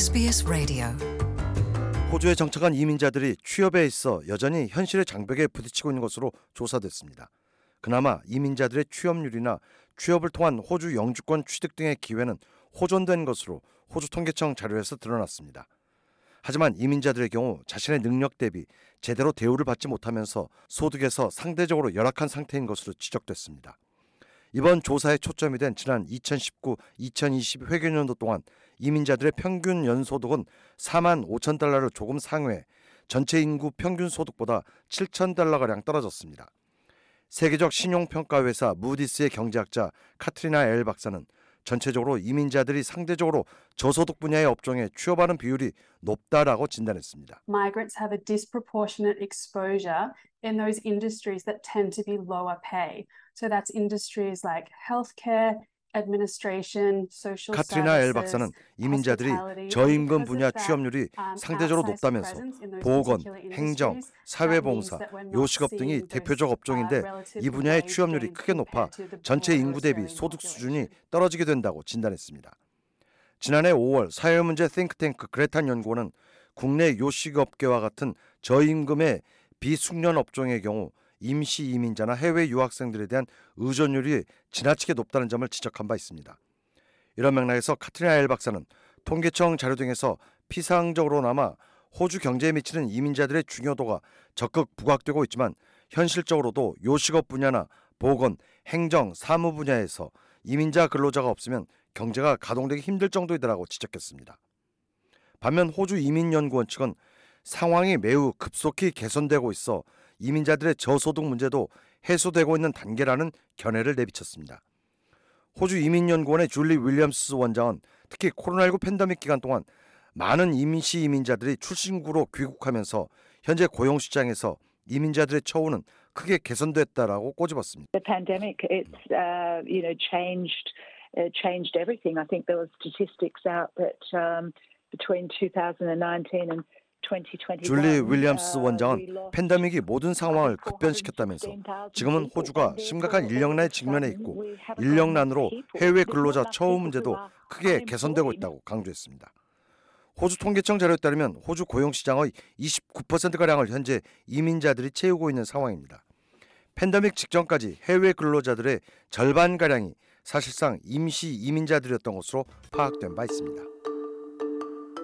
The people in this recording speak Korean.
SBS Radio. 호주에 정착한 이민자들이 취업에 있어 여전히 현실의 장벽에 부딪히고 있는 것으로 조사됐습니다. 그나마 이민자들의 취업률이나 취업을 통한 호주 영주권 취득 등의 기회는 호전된 것으로 호주 통계청 자료에서 드러났습니다. 하지만 이민자들의 경우 자신의 능력 대비 제대로 대우를 받지 못하면서 소득에서 상대적으로 열악한 상태인 것으로 지적됐습니다. 이번 조사의 초점이 된 지난 2019-2020 회계년도 동안 이민자들의 평균 연소득은 4만 5천 달러를 조금 상회, 전체 인구 평균 소득보다 7천 달러가량 떨어졌습니다. 세계적 신용평가 회사 무디스의 경제학자 카트리나 엘 박사는 전체적으로 이민자들이 상대적으로 저소득 분야의 업종에 취업하는 비율이 높다라고 진단했습니다. migrants have a disproportionate exposure in those industries that tend to be lower pay. So that's industries like healthcare, 카트리나 엘 박사는 이민자들이. 저임금 분야 취업률이 um, 상대적으로 높다면서 보건, 행정, 사회봉사, 요식업 등이 대표적 uh, 업종인데 이 분야의 취업률이 크게 높아 전체 인구 대비 소득 수준이. 떨어지게 된다고 진단했습니다. 지난해 5월 사회문제 띵크탱크 그레탄 연구원은 국내 요식업계와 같은 저임금의 비숙련 업종의 경우 임시 이민자나 해외 유학생들에 대한 의존율이 지나치게 높다는 점을 지적한 바 있습니다. 이런 맥락에서 카트리나 엘 박사는 통계청 자료 등에서 피상적으로나마 호주 경제에 미치는 이민자들의 중요도가 적극 부각되고 있지만 현실적으로도 요식업 분야나 보건, 행정, 사무 분야에서 이민자 근로자가 없으면 경제가 가동되기 힘들 정도이다라고 지적했습니다. 반면 호주 이민연구원 측은 상황이 매우 급속히 개선되고 있어 이민자들의 저소득 문제도 해소되고 있는 단계라는 견해를 내비쳤습니다. 호주 이민연구원의 줄리 윌리엄스 원장은 특히 코로나19 팬데믹 기간 동안 많은 임시 이민자들이 출신국으로 귀국하면서 현재 고용 시장에서 이민자들의 처우는 크게 개선됐다라고 꼬집었습니다. the pandemic it's uh, you know changed uh, changed everything i think there were statistics out that um, between 2019 and 2021 줄리 윌리엄스 uh, 원장은 팬데믹이 모든 상황을 급변시켰다면서 지금은 호주가 심각한 인력난에 직면해 있고 인력난으로 해외 근로자 처우 문제도 크게 개선되고 있다고 강조했습니다. 호주 통계청 자료에 따르면 호주 고용 시장의 29%가량을 현재 이민자들이 채우고 있는 상황입니다. 팬데믹 직전까지 해외 근로자들의 절반가량이 사실상 임시 이민자들이었던 것으로 파악된 바 있습니다.